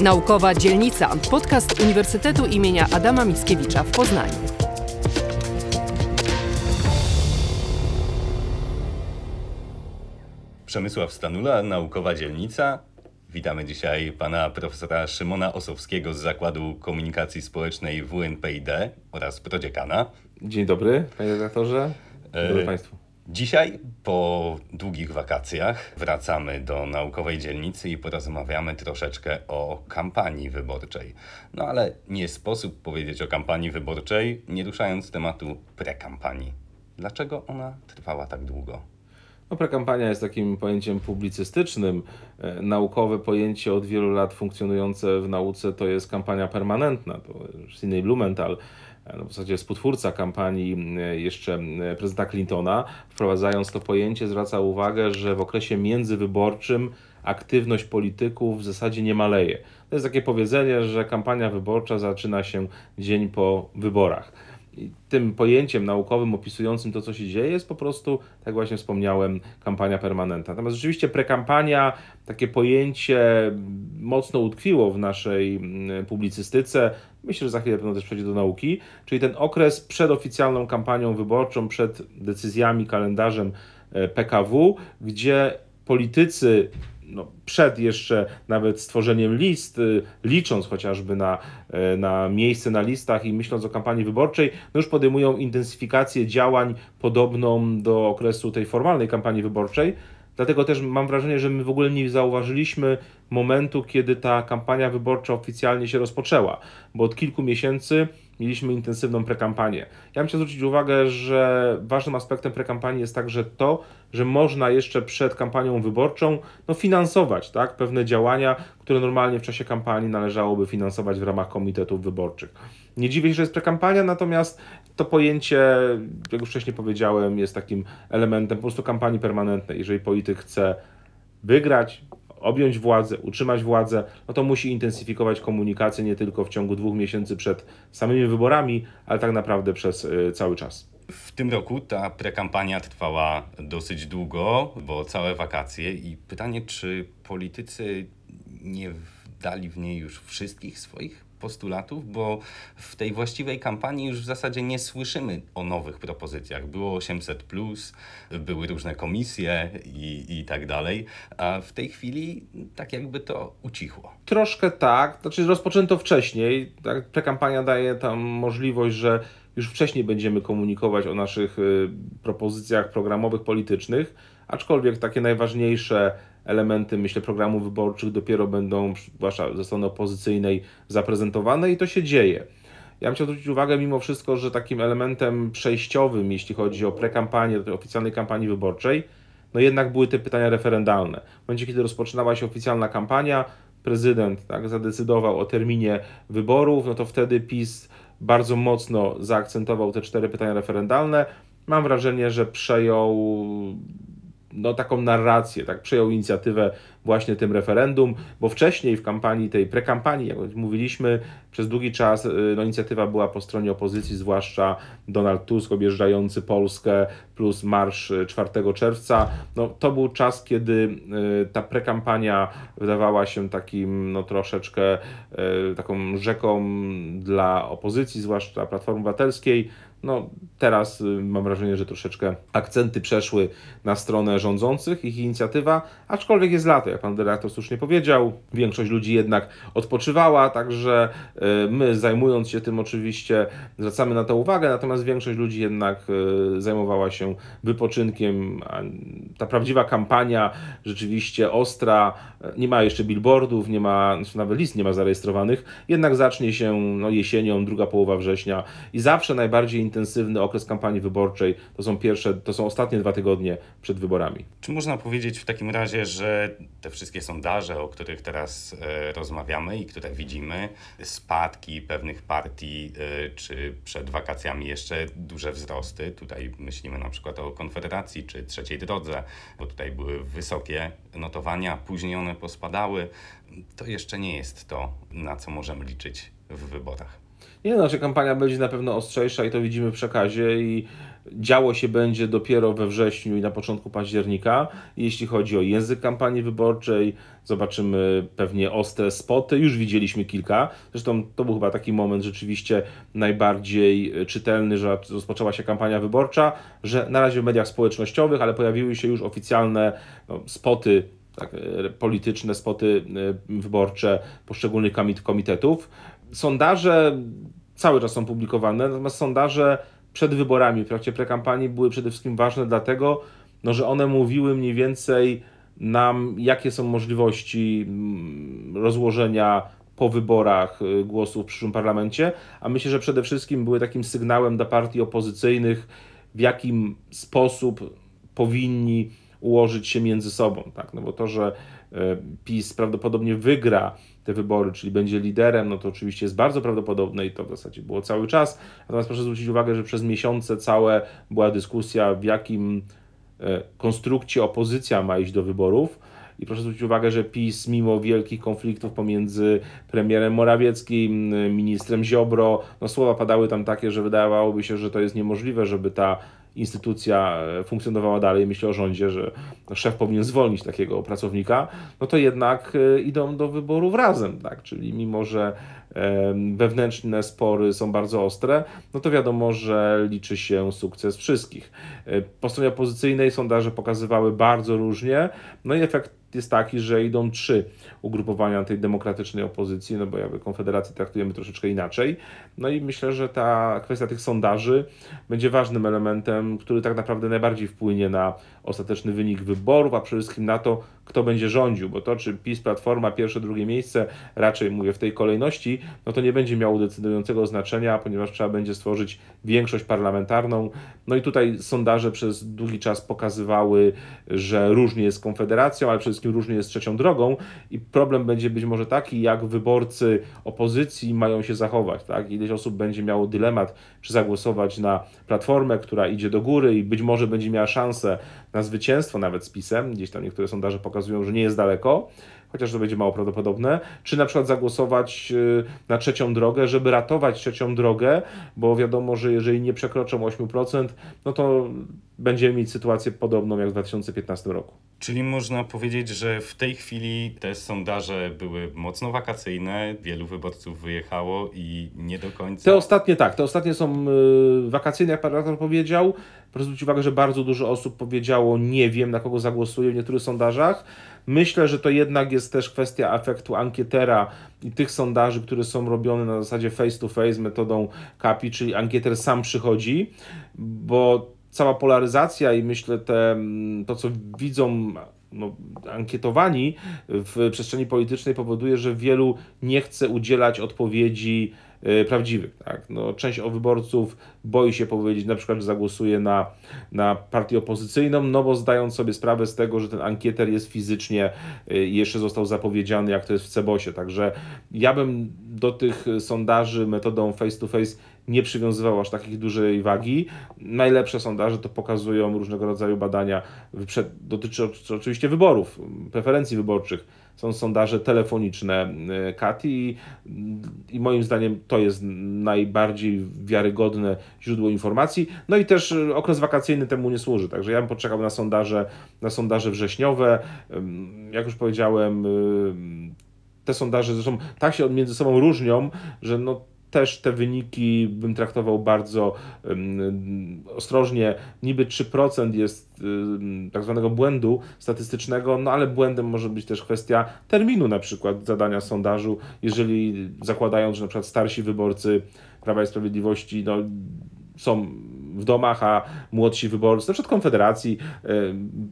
Naukowa Dzielnica, podcast Uniwersytetu imienia Adama Mickiewicza w Poznaniu. Przemysław Stanula, Naukowa Dzielnica. Witamy dzisiaj pana profesora Szymona Osowskiego z Zakładu Komunikacji Społecznej WNPID oraz prodziekana. Dzień dobry, panie redaktorze. Dzień dobry E, państwu. Dzisiaj, po długich wakacjach, wracamy do naukowej dzielnicy i porozmawiamy troszeczkę o kampanii wyborczej. No ale nie sposób powiedzieć o kampanii wyborczej, nie ruszając tematu prekampanii. Dlaczego ona trwała tak długo? No, prekampania jest takim pojęciem publicystycznym. E, Naukowe pojęcie od wielu lat funkcjonujące w nauce to jest kampania permanentna. To Sidney Blumenthal, no w zasadzie współtwórca kampanii e, jeszcze e, prezydenta Clintona, wprowadzając to pojęcie, zwraca uwagę, że w okresie międzywyborczym aktywność polityków w zasadzie nie maleje. To jest takie powiedzenie, że kampania wyborcza zaczyna się dzień po wyborach. Tym pojęciem naukowym opisującym to, co się dzieje, jest po prostu, tak właśnie wspomniałem, kampania permanentna. Natomiast rzeczywiście prekampania, takie pojęcie mocno utkwiło w naszej mm, publicystyce. Myślę, że za chwilę pewno też przejdzie do nauki, czyli ten okres przed oficjalną kampanią wyborczą, przed decyzjami, kalendarzem e, PKW, gdzie politycy no, przed jeszcze nawet stworzeniem list, y, licząc chociażby na, e, na miejsce na listach i myśląc o kampanii wyborczej, no już podejmują intensyfikację działań podobną do okresu tej formalnej kampanii wyborczej. Dlatego też mam wrażenie, że my w ogóle nie zauważyliśmy momentu, kiedy ta kampania wyborcza oficjalnie się rozpoczęła, bo od kilku miesięcy mieliśmy intensywną prekampanię. Ja bym chciał zwrócić uwagę, że ważnym aspektem prekampanii jest także to, że można jeszcze przed kampanią wyborczą no, finansować tak, pewne działania, które normalnie w czasie kampanii należałoby finansować w ramach komitetów wyborczych. Nie dziwię się, że jest prekampania, natomiast to pojęcie, jak już wcześniej powiedziałem, jest takim elementem po prostu kampanii permanentnej. Jeżeli polityk chce wygrać, objąć władzę, utrzymać władzę, no to musi intensyfikować komunikację nie tylko w ciągu dwóch miesięcy przed samymi wyborami, ale tak naprawdę przez y, cały czas. W tym roku ta prekampania trwała dosyć długo, bo całe wakacje i pytanie, czy politycy nie dali w niej już wszystkich swoich postulatów, bo w tej właściwej kampanii już w zasadzie nie słyszymy o nowych propozycjach. Było 800, były różne komisje i, i tak dalej, a w tej chwili tak jakby to ucichło. Troszkę tak, znaczy rozpoczęto wcześniej. Tak, prekampania daje tam możliwość, że już wcześniej będziemy komunikować o naszych y, propozycjach programowych, politycznych, aczkolwiek takie najważniejsze elementy, myślę, programów wyborczych dopiero będą, zwłaszcza ze strony opozycyjnej, zaprezentowane i to się dzieje. Ja bym chciał zwrócić uwagę mimo wszystko, że takim elementem przejściowym, jeśli chodzi o prekampanię oficjalnej kampanii wyborczej, no jednak były te pytania referendalne. W momencie, kiedy rozpoczynała się oficjalna kampania, prezydent tak, zadecydował o terminie wyborów, no to wtedy PiS bardzo mocno zaakcentował te cztery pytania referendalne. Mam wrażenie, że przejął no, taką narrację, tak, przejął inicjatywę właśnie tym referendum, bo wcześniej w kampanii, tej prekampanii, jak mówiliśmy, przez długi czas y, no, inicjatywa była po stronie opozycji, zwłaszcza Donald Tusk objeżdżający Polskę plus marsz y, 4 czerwca. No, to był czas, kiedy y, ta prekampania wydawała się takim no, troszeczkę y, taką rzeką dla opozycji, zwłaszcza Platformy Obywatelskiej. No, teraz y, mam wrażenie, że troszeczkę akcenty przeszły na stronę rządzących, ich inicjatywa, aczkolwiek jest lato, jak pan dyrektor słusznie powiedział. Większość ludzi jednak odpoczywała, także y, my zajmując się tym oczywiście zwracamy na to uwagę, natomiast większość ludzi jednak y, zajmowała się wypoczynkiem. Ta prawdziwa kampania rzeczywiście ostra, nie ma jeszcze billboardów, nie ma, znaczy nawet list nie ma zarejestrowanych, jednak zacznie się no, jesienią, druga połowa września i zawsze najbardziej intensywny okres kampanii wyborczej to są pierwsze, to są ostatnie dwa tygodnie przed wyborami. Czy można powiedzieć w takim razie, że te wszystkie sondaże, o których teraz e, rozmawiamy i które widzimy, spadki pewnych partii, e, czy przed wakacjami jeszcze duże wzrosty, tutaj myślimy na przykład o Konfederacji czy Trzeciej Drodze, bo tutaj były wysokie notowania, później one pospadały, to jeszcze nie jest to, na co możemy liczyć w wyborach. Nie, nasza kampania będzie na pewno ostrzejsza i to widzimy w przekazie i działo się będzie dopiero we wrześniu i na początku października. Jeśli chodzi o język kampanii wyborczej, zobaczymy pewnie ostre spoty. Już widzieliśmy kilka. Zresztą to był chyba taki moment rzeczywiście najbardziej czytelny, że rozpoczęła się kampania wyborcza, że na razie w mediach społecznościowych, ale pojawiły się już oficjalne no, spoty tak, polityczne, spoty e, wyborcze poszczególnych komitetów. Sondaże cały czas są publikowane, natomiast sondaże przed wyborami, w trakcie prekampanii były przede wszystkim ważne dlatego, no, że one mówiły mniej więcej nam, jakie są możliwości mm, rozłożenia po wyborach y, głosów w przyszłym parlamencie, a myślę, że przede wszystkim były takim sygnałem dla partii opozycyjnych, w jakim sposób powinni ułożyć się między sobą. Tak? No bo to, że y, PiS prawdopodobnie wygra te wybory, czyli będzie liderem, no to oczywiście jest bardzo prawdopodobne i to w zasadzie było cały czas. Natomiast proszę zwrócić uwagę, że przez miesiące całe była dyskusja, w jakim e, konstrukcie opozycja ma iść do wyborów. I proszę zwrócić uwagę, że PiS, mimo wielkich konfliktów pomiędzy premierem Morawieckim, ministrem Ziobro, no słowa padały tam takie, że wydawałoby się, że to jest niemożliwe, żeby ta instytucja e, funkcjonowała dalej, myślę o rządzie, że szef powinien zwolnić takiego pracownika, no to jednak e, idą do wyborów razem, tak? Czyli mimo, że wewnętrzne spory są bardzo ostre, no to wiadomo, że liczy się sukces wszystkich. Po stronie opozycyjnej sondaże pokazywały bardzo różnie, no i efekt jest taki, że idą trzy ugrupowania tej demokratycznej opozycji, no bo jakby Konfederację traktujemy troszeczkę inaczej. No i myślę, że ta kwestia tych sondaży będzie ważnym elementem, który tak naprawdę najbardziej wpłynie na ostateczny wynik wyborów, a przede wszystkim na to, kto będzie rządził, bo to, czy PiS, Platforma, pierwsze, drugie miejsce, raczej mówię w tej kolejności, no to nie będzie miało decydującego znaczenia, ponieważ trzeba będzie stworzyć większość parlamentarną. No i tutaj sondaże przez długi czas pokazywały, że różnie jest z Konfederacją, ale przede wszystkim różnie jest z trzecią drogą i problem będzie być może taki, jak wyborcy opozycji mają się zachować, tak? Ileś osób będzie miało dylemat, czy zagłosować na Platformę, która idzie do góry i być może będzie miała szansę na zwycięstwo nawet z PiSem, gdzieś tam niektóre sondaże pokazują, że nie jest daleko, chociaż to będzie mało prawdopodobne, czy na przykład zagłosować y, na trzecią drogę, żeby ratować trzecią drogę, bo wiadomo, że jeżeli nie przekroczą 8%, no to będziemy mieć sytuację podobną jak w 2015 roku. Czyli można powiedzieć, że w tej chwili te sondaże były mocno wakacyjne, wielu wyborców wyjechało i nie do końca. Te ostatnie tak, te ostatnie są y, wakacyjne, jak pan redaktor powiedział. Proszę zwrócić uwagę, że bardzo dużo osób powiedziało nie wiem, na kogo zagłosuję w niektórych sondażach. Myślę, że to jednak jest też kwestia efektu ankietera i tych sondaży, które są robione na zasadzie face to face metodą KAPI, czyli ankieter sam przychodzi, bo cała polaryzacja i myślę te, mm, to, co widzą no, ankietowani w przestrzeni politycznej powoduje, że wielu nie chce udzielać odpowiedzi prawdziwych. Tak? No, część wyborców boi się powiedzieć na przykład, że zagłosuje na, na partię opozycyjną, no bo zdając sobie sprawę z tego, że ten ankieter jest fizycznie e, jeszcze został zapowiedziany, jak to jest w Cebosie. Także ja bym do tych sondaży metodą face to face nie przywiązywał aż takiej dużej wagi. Najlepsze sondaże to pokazują różnego rodzaju badania, dotyczy oczywiście wyborów, preferencji wyborczych są sondaże telefoniczne e, Kati i, i moim zdaniem to jest najbardziej wiarygodne źródło informacji. No i też e, okres wakacyjny temu nie służy, także ja bym poczekał na sondaże, na sondaże wrześniowe. Jak już powiedziałem, te sondaże zresztą tak się między sobą różnią, że no też te wyniki bym traktował bardzo ostrożnie. Niby 3% jest tak zwanego błędu statystycznego, no ale błędem może być też kwestia terminu na przykład zadania sondażu, jeżeli zakładając, że na przykład starsi wyborcy Prawa i Sprawiedliwości no, są w domach, a młodsi wyborcy, na przykład Konfederacji, e,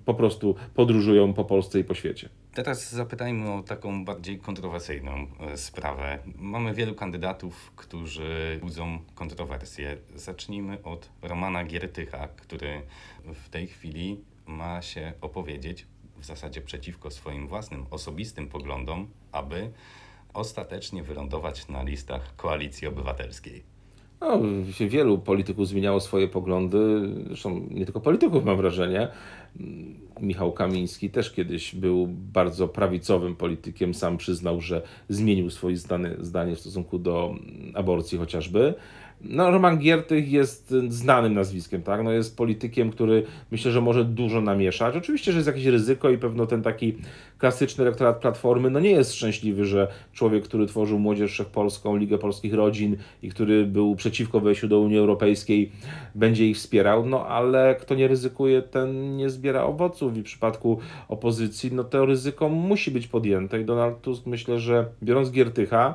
po prostu podróżują po Polsce i po świecie. Teraz zapytajmy o taką bardziej kontrowersyjną e, sprawę. Mamy wielu kandydatów, którzy budzą kontrowersje. Zacznijmy od Romana Giertycha, który w tej chwili ma się opowiedzieć w zasadzie przeciwko swoim własnym osobistym poglądom, aby ostatecznie wylądować na listach koalicji obywatelskiej. No, wielu polityków zmieniało swoje poglądy, zresztą nie tylko polityków mam wrażenie. Michał Kamiński też kiedyś był bardzo prawicowym politykiem, sam przyznał, że zmienił swoje zdanie, zdanie w stosunku do aborcji chociażby. No, Roman Giertych jest znanym nazwiskiem, tak? No, jest politykiem, który myślę, że może dużo namieszać. Oczywiście, że jest jakieś ryzyko i pewno ten taki klasyczny elektorat Platformy no nie jest szczęśliwy, że człowiek, który tworzył Młodzież Wszechpolską, Ligę Polskich Rodzin i który był przeciwko wejściu do Unii Europejskiej, będzie ich wspierał, no ale kto nie ryzykuje, ten nie zbiera owoców i w przypadku opozycji, no to ryzyko musi być podjęte i Donald Tusk myślę, że biorąc Giertycha,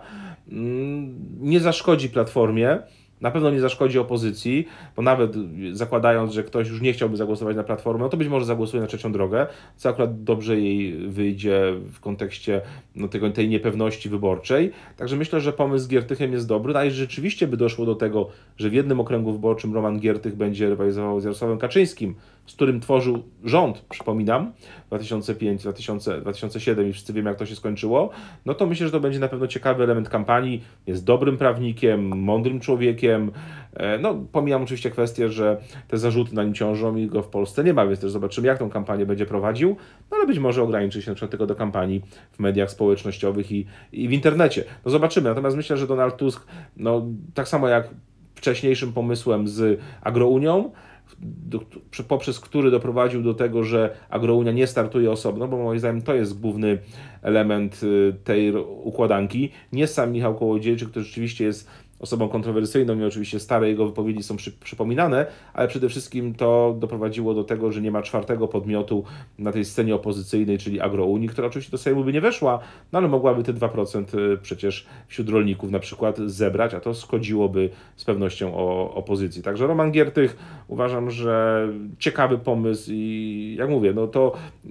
mm, nie zaszkodzi Platformie, na pewno nie zaszkodzi opozycji, bo nawet zakładając, że ktoś już nie chciałby zagłosować na Platformę, no to być może zagłosuje na trzecią drogę, co akurat dobrze jej wyjdzie w kontekście no, tego, tej niepewności wyborczej. Także myślę, że pomysł z Giertychem jest dobry, no a jeśli rzeczywiście by doszło do tego, że w jednym okręgu wyborczym Roman Giertych będzie rywalizował z Jarosławem Kaczyńskim, z którym tworzył rząd, przypominam, 2005, 2000, 2007 i wszyscy wiemy, jak to się skończyło, no to myślę, że to będzie na pewno ciekawy element kampanii. Jest dobrym prawnikiem, mądrym człowiekiem. E, no, pomijam oczywiście kwestię, że te zarzuty na nim ciążą i go w Polsce nie ma, więc też zobaczymy, jak tą kampanię będzie prowadził, no ale być może ograniczy się na przykład tylko do kampanii w mediach społecznościowych i, i w internecie. No zobaczymy. Natomiast myślę, że Donald Tusk, no tak samo jak wcześniejszym pomysłem z Agrounią, poprzez który doprowadził do tego, że Agrounia nie startuje osobno, bo moim zdaniem to jest główny element y, tej układanki. Nie sam Michał Kołodziejczyk, który rzeczywiście jest osobą kontrowersyjną i oczywiście stare jego wypowiedzi są przy, przypominane, ale przede wszystkim to doprowadziło do tego, że nie ma czwartego podmiotu na tej scenie opozycyjnej, czyli Agrounii, która oczywiście do Sejmu by nie weszła, no ale mogłaby te 2% y, przecież wśród rolników na przykład zebrać, a to szkodziłoby z pewnością o opozycji. Także Roman Giertych uważam, że ciekawy pomysł i jak mówię, no to y,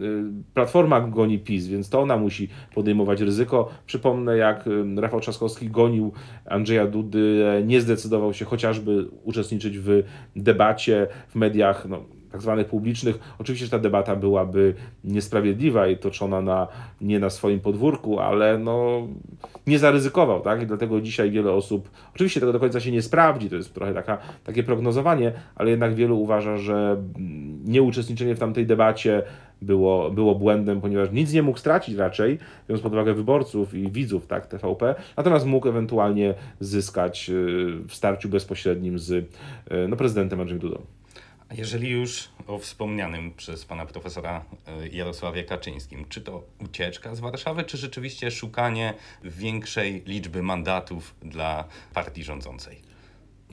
Platforma goni PiS, więc to ona musi podejmować ryzyko. Przypomnę, jak y, Rafał Trzaskowski gonił Andrzeja Dudy nie zdecydował się chociażby uczestniczyć w debacie w mediach no, tak zwanych publicznych. Oczywiście że ta debata byłaby niesprawiedliwa i toczona na, nie na swoim podwórku, ale no, nie zaryzykował, tak? I dlatego dzisiaj wiele osób, oczywiście tego do końca się nie sprawdzi, to jest trochę taka, takie prognozowanie, ale jednak wielu uważa, że nieuczestniczenie w tamtej debacie było, było błędem, ponieważ nic nie mógł stracić raczej, biorąc pod uwagę wyborców i widzów tak, TVP, natomiast mógł ewentualnie zyskać y, w starciu bezpośrednim z y, no, prezydentem Andrzejem Dudą. A jeżeli już o wspomnianym przez pana profesora y, Jarosławie Kaczyńskim, czy to ucieczka z Warszawy, czy rzeczywiście szukanie większej liczby mandatów dla partii rządzącej?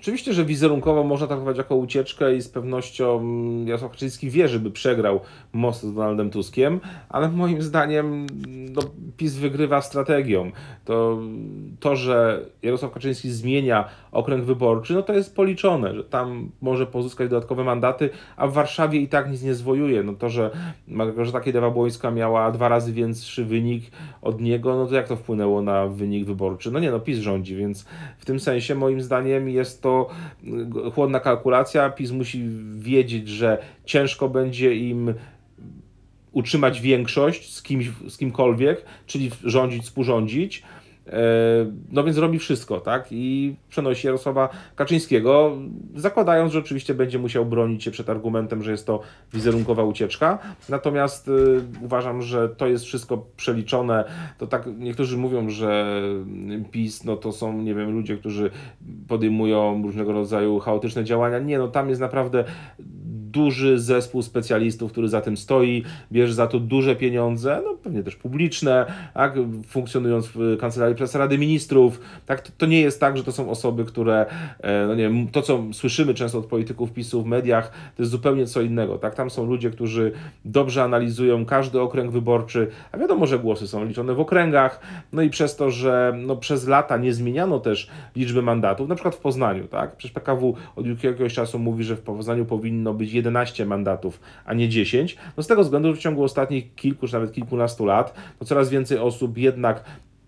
Oczywiście, że wizerunkowo można traktować jako ucieczkę i z pewnością Jarosław Kaczyński wie, żeby przegrał most z Donaldem Tuskiem, ale moim zdaniem no, PiS wygrywa strategią. To, to, że Jarosław Kaczyński zmienia okręg wyborczy, no to jest policzone, że tam może pozyskać dodatkowe mandaty, a w Warszawie i tak nic nie zwojuje. No to, że Małgorzata Kidawa-Błońska miała dwa razy większy wynik od niego, no to jak to wpłynęło na wynik wyborczy? No nie, no PiS rządzi, więc w tym sensie moim zdaniem jest to chłodna kalkulacja. PiS musi wiedzieć, że ciężko będzie im utrzymać większość z, kimś, z kimkolwiek, czyli rządzić, współrządzić. E, no więc robi wszystko, tak? I przenosi Jarosława Kaczyńskiego, zakładając, że oczywiście będzie musiał bronić się przed argumentem, że jest to wizerunkowa ucieczka. Natomiast y, uważam, że to jest wszystko przeliczone. To tak niektórzy mówią, że PiS no to są, nie wiem, ludzie, którzy podejmują różnego rodzaju chaotyczne działania. Nie, no tam jest naprawdę duży zespół specjalistów, który za tym stoi, bierze za to duże pieniądze, no pewnie też publiczne, tak, funkcjonując w Kancelarii Prezesa Rady Ministrów. Tak, to, to, nie jest tak, że to są osoby, które, e, no nie wiem, to co słyszymy często od polityków PiSu w mediach, to jest zupełnie co innego. Tak? Tam są ludzie, którzy dobrze analizują każdy okręg wyborczy, a wiadomo, że głosy są liczone w okręgach, no i przez to, że no, przez lata nie zmieniano też liczby mandatów, na przykład w Poznaniu, tak? Przecież PKW od jakiegoś czasu mówi, że w Poznaniu powinno być 11 mandatów, a nie 10. No z tego względu, że w ciągu ostatnich kilku czy nawet kilkunastu lat no coraz więcej osób jednak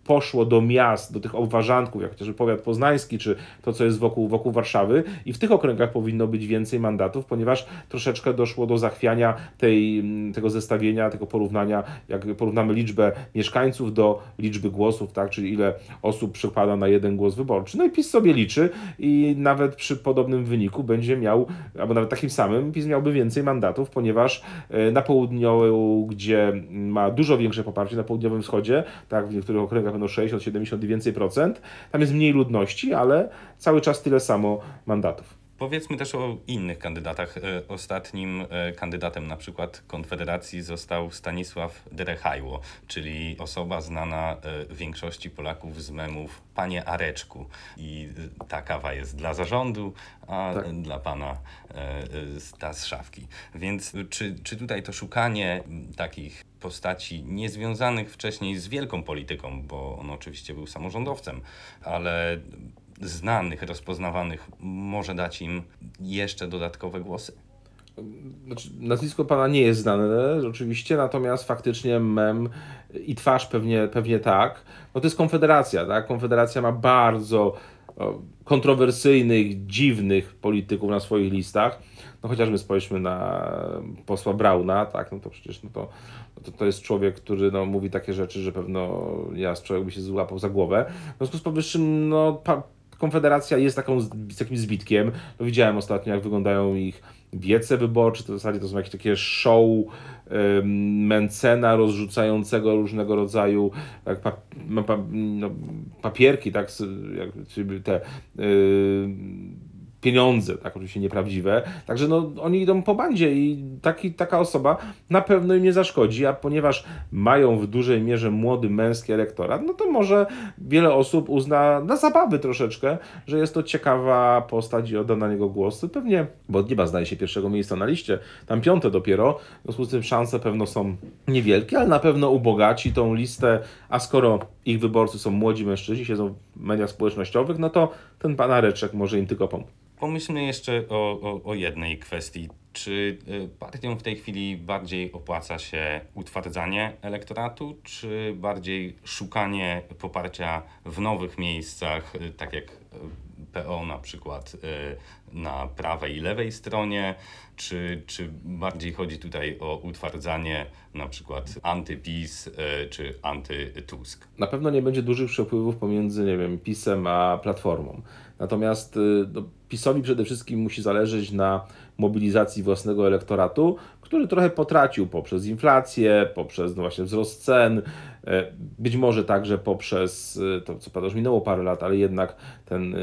poszło do miast, do tych obwarzanków, jak chociażby powiat poznański, czy to, co jest wokół, wokół Warszawy. I w tych okręgach powinno być więcej mandatów, ponieważ troszeczkę doszło do zachwiania tej, tego zestawienia, tego porównania, jak porównamy liczbę mieszkańców do liczby głosów, tak, czyli ile osób przypada na jeden głos wyborczy. No i PiS sobie liczy i nawet przy podobnym wyniku będzie miał, albo nawet takim samym, PiS miałby więcej mandatów, ponieważ e, na południu, gdzie ma dużo większe poparcie, na południowym wschodzie, tak, w niektórych okręgach pewno 60, 70 i więcej procent. Tam jest mniej ludności, ale cały czas tyle samo mandatów. Powiedzmy też o innych kandydatach. E, ostatnim e, kandydatem na przykład Konfederacji został Stanisław Derechajło, czyli osoba znana e, większości Polaków z memów Panie Areczku. I ta kawa jest dla zarządu, a tak. dla pana ta z szafki. Więc czy, czy tutaj to szukanie takich postaci niezwiązanych wcześniej z wielką polityką, bo on oczywiście był samorządowcem, ale znanych, rozpoznawanych może dać im jeszcze dodatkowe głosy? Znaczy, nazwisko pana nie jest znane oczywiście, natomiast faktycznie mem i twarz pewnie, pewnie tak. No to jest Konfederacja, tak? Konfederacja ma bardzo kontrowersyjnych, dziwnych polityków na swoich listach. No chociażby spojrzmy na posła Brauna, tak, no to przecież no to, no to, to jest człowiek, który no, mówi takie rzeczy, że pewno ja człowiek by się złapał za głowę. W związku z powyższym, no, pa, Konfederacja jest taką, takim zbitkiem. No, widziałem ostatnio, jak wyglądają ich wiece wyborcze, to w zasadzie to są jakieś takie show Mencena rozrzucającego różnego rodzaju jak pa, pa, no, papierki, tak, jak, te yy, pieniądze, tak oczywiście nieprawdziwe. Także no, oni idą po bandzie i taki, taka osoba na pewno im nie zaszkodzi, a ponieważ mają w dużej mierze młody męski elektorat, no to może wiele osób uzna na zabawy troszeczkę, że jest to ciekawa postać i odda na niego głos. Pewnie, bo nie ma zdaje się pierwszego miejsca na liście, tam piąte dopiero, w związku z tym szanse pewno są niewielkie, ale na pewno ubogaci tą listę, a skoro ich wyborcy są młodzi mężczyźni, siedzą w mediach społecznościowych, no to ten pan Areczek może im tylko pomóc. Pomyślmy jeszcze o, o, o jednej kwestii. Czy y, partiom w tej chwili bardziej opłaca się utwardzanie elektoratu, czy bardziej szukanie poparcia w nowych miejscach, y, tak jak y, PO na przykład na prawej i lewej stronie, czy, czy bardziej chodzi tutaj o utwardzanie na przykład antyPiS czy antytusk? Na pewno nie będzie dużych przepływów pomiędzy, nie wiem, PiSem a Platformą. Natomiast no, PiSowi przede wszystkim musi zależeć na mobilizacji własnego elektoratu, który trochę potracił poprzez inflację, poprzez no właśnie wzrost cen, być może także poprzez, e, to co prawda już minęło parę lat, ale jednak ten e,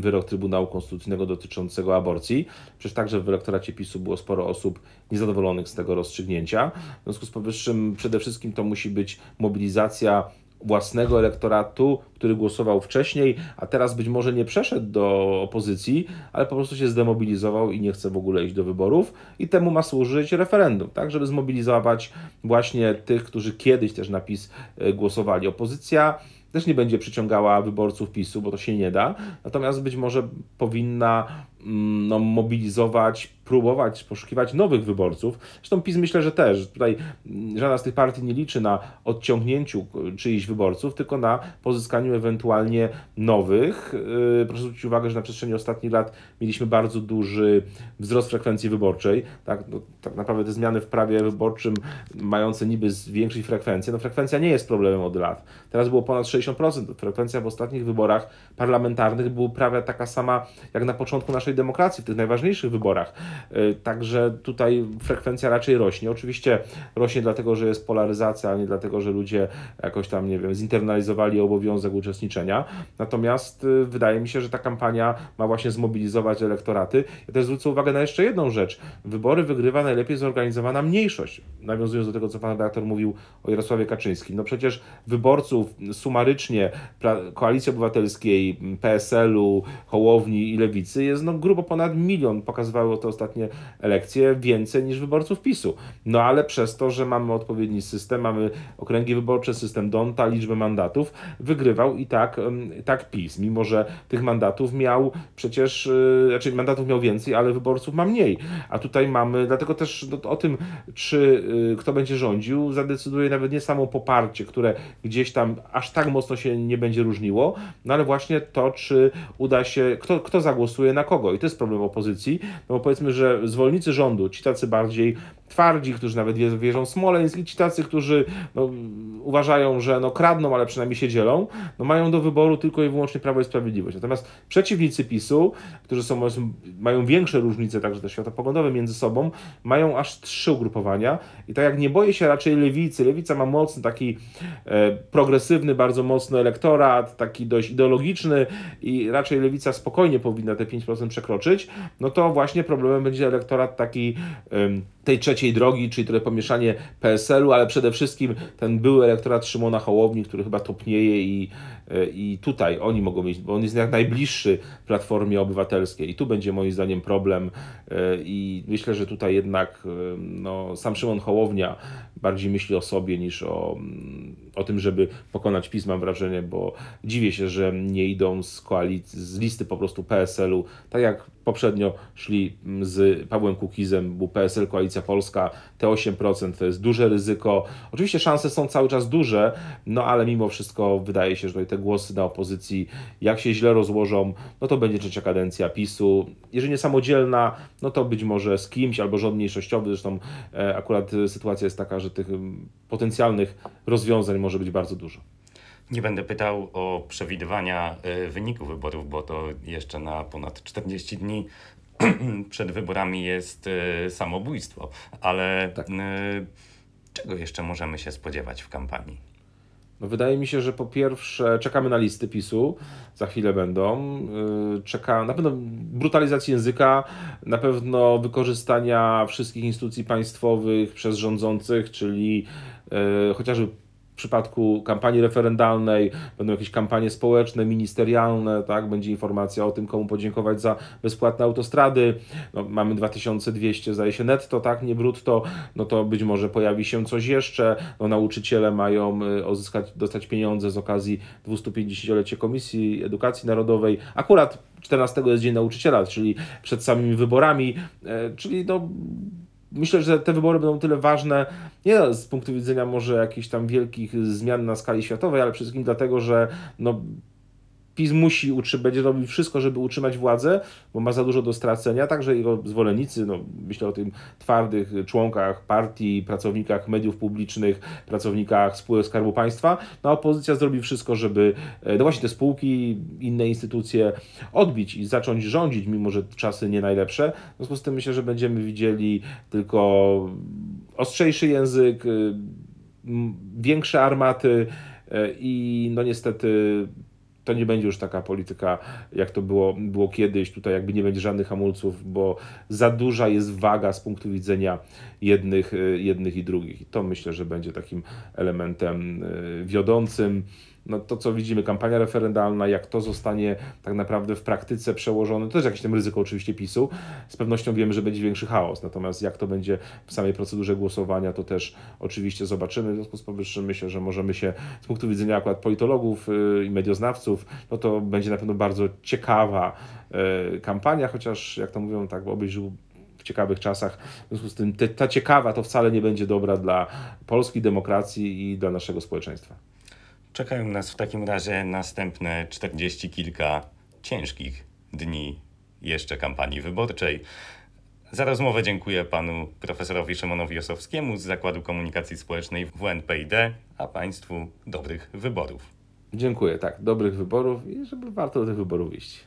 wyrok Trybunału Konstytucyjnego dotyczącego aborcji. Przecież także w elektoracie PiSu było sporo osób niezadowolonych z tego rozstrzygnięcia. W związku z powyższym przede wszystkim to musi być mobilizacja własnego elektoratu, który głosował wcześniej, a teraz być może nie przeszedł do opozycji, ale po prostu się zdemobilizował i nie chce w ogóle iść do wyborów i temu ma służyć referendum, tak, żeby zmobilizować właśnie tych, którzy kiedyś też na PiS e, głosowali. Opozycja też nie będzie przyciągała wyborców PiSu, bo to się nie da, natomiast być może powinna mm, no, mobilizować próbować poszukiwać nowych wyborców. Zresztą PiS myślę, że też. Tutaj żadna z tych partii nie liczy na odciągnięciu czyichś wyborców, tylko na pozyskaniu ewentualnie nowych. Yy, proszę zwrócić uwagę, że na przestrzeni ostatnich lat mieliśmy bardzo duży wzrost frekwencji wyborczej. Tak, no, tak naprawdę te zmiany w prawie wyborczym mające niby zwiększyć frekwencję, no frekwencja nie jest problemem od lat. Teraz było ponad 60%. Frekwencja w ostatnich wyborach parlamentarnych była prawie taka sama jak na początku naszej demokracji, w tych najważniejszych wyborach. E, także tutaj frekwencja raczej rośnie. Oczywiście rośnie dlatego, że jest polaryzacja, a nie dlatego, że ludzie jakoś tam, nie wiem, zinternalizowali obowiązek uczestniczenia. Natomiast e, wydaje mi się, że ta kampania ma właśnie zmobilizować elektoraty. Ja też zwrócę uwagę na jeszcze jedną rzecz. Wybory wygrywa najlepiej zorganizowana mniejszość. Nawiązując do tego, co pan redaktor mówił o Jarosławie Kaczyńskim. No przecież wyborców sumarycznie Koalicji Obywatelskiej, PSL-u, Hołowni i Lewicy jest no grubo ponad milion. Pokazywały to ostatnie ostatnie elekcje więcej niż wyborców PiSu. No ale przez to, że mamy odpowiedni system, mamy okręgi wyborcze, system Donta, liczbę mandatów, wygrywał i tak, tak PiS, mimo że tych mandatów miał przecież, y, znaczy mandatów miał więcej, ale wyborców ma mniej. A tutaj mamy, dlatego też no, o tym, czy y, kto będzie rządził, zadecyduje nawet nie samo poparcie, które gdzieś tam aż tak mocno się nie będzie różniło, no ale właśnie to, czy uda się, kto, kto zagłosuje na kogo. I to jest problem opozycji, no bo powiedzmy, że zwolennicy rządu, ci tacy bardziej twardzi, którzy nawet wierzą w Smoleńsk i ci tacy, którzy no, uważają, że no, kradną, ale przynajmniej się dzielą, no, mają do wyboru tylko i wyłącznie Prawo i Sprawiedliwość. Natomiast przeciwnicy PiSu, którzy są, mają większe różnice, także te światopoglądowe między sobą, mają aż trzy ugrupowania i tak jak nie boję się raczej lewicy, lewica ma mocny taki e, progresywny, bardzo mocny elektorat, taki dość ideologiczny i raczej lewica spokojnie powinna te 5% przekroczyć, no to właśnie problemem będzie elektorat taki tej trzeciej drogi, czyli trochę pomieszanie PSL-u, ale przede wszystkim ten były elektorat Szymona Hołowni, który chyba topnieje i, i tutaj oni mogą mieć, bo on jest jak najbliższy Platformie Obywatelskiej. I tu będzie moim zdaniem problem. E, i myślę, że tutaj jednak no, sam Szymon Hołownia bardziej myśli o sobie niż o, o tym, żeby pokonać PiS, mam wrażenie, bo dziwię się, że nie idą z koalicji, z listy po prostu PSL-u, tak jak poprzednio szli z Pawłem Kukizem, był PSL Koalicja Polska, te 8% to jest duże ryzyko. Oczywiście szanse są cały czas duże, no ale mimo wszystko wydaje się, że te głosy na opozycji, jak się źle rozłożą, no to będzie trzecia kadencja PiSu. Jeżeli nie samodzielna, no to być może z kimś albo rząd mniejszościowy, zresztą e, akurat sytuacja jest taka, że tych potencjalnych rozwiązań może być bardzo dużo. Nie będę pytał o przewidywania e, wyników wyborów, bo to jeszcze na ponad 40 dni przed wyborami jest e, samobójstwo. Ale tak. Czego jeszcze możemy się spodziewać w kampanii? No wydaje mi się, że po pierwsze czekamy na listy PiSu, za chwilę będą. Czeka na pewno brutalizacji języka, na pewno wykorzystania wszystkich instytucji państwowych przez rządzących, czyli chociażby w przypadku kampanii referendalnej będą jakieś kampanie społeczne, ministerialne, tak? będzie informacja o tym, komu podziękować za bezpłatne autostrady. No, mamy 2200, zdaje się, netto, tak? nie brutto, no to być może pojawi się coś jeszcze. No, nauczyciele mają y, uzyskać, dostać pieniądze z okazji 250-lecia Komisji Edukacji Narodowej. Akurat 14 jest Dzień Nauczyciela, czyli przed samymi wyborami, e, czyli no myślę, że te wybory będą tyle ważne, nie z punktu widzenia może jakichś tam wielkich zmian na skali światowej, ale przede wszystkim dlatego, że no, PiS musi, będzie robił wszystko, żeby utrzymać władzę, bo ma za dużo do stracenia, także jego zwolennicy, no, myślę o tym twardych członkach partii, pracownikach mediów publicznych, pracownikach spółek Skarbu Państwa, no opozycja zrobi wszystko, żeby e, no właśnie te spółki, inne instytucje odbić i zacząć rządzić, mimo że czasy nie najlepsze. W związku z tym myślę, że będziemy widzieli tylko ostrzejszy język, większe armaty e, i no niestety to nie będzie już taka polityka, jak to było, było kiedyś. Tutaj jakby nie będzie żadnych hamulców, bo za duża jest waga z punktu widzenia jednych, jednych i drugich. I to myślę, że będzie takim elementem e, wiodącym no to co widzimy, kampania referendalna, jak to zostanie tak naprawdę w praktyce przełożone, to też jakieś tam ryzyko oczywiście PiSu, z pewnością wiemy, że będzie większy chaos, natomiast jak to będzie w samej procedurze głosowania, to też oczywiście zobaczymy, w związku z powyższym myślę, że możemy się z punktu widzenia akurat politologów y, i medioznawców, no to będzie na pewno bardzo ciekawa y, kampania, chociaż jak to mówią, tak obejrzył w ciekawych czasach. W związku z tym te, ta ciekawa to wcale nie będzie dobra dla polskiej demokracji i dla naszego społeczeństwa. Czekają nas w takim razie następne czterdzieści kilka ciężkich dni jeszcze kampanii wyborczej. Za rozmowę dziękuję panu profesorowi Szymonowi Osowskiemu z Zakładu Komunikacji Społecznej WNPID, a państwu dobrych wyborów. Dziękuję, tak, dobrych wyborów i żeby warto do tych wyborów iść.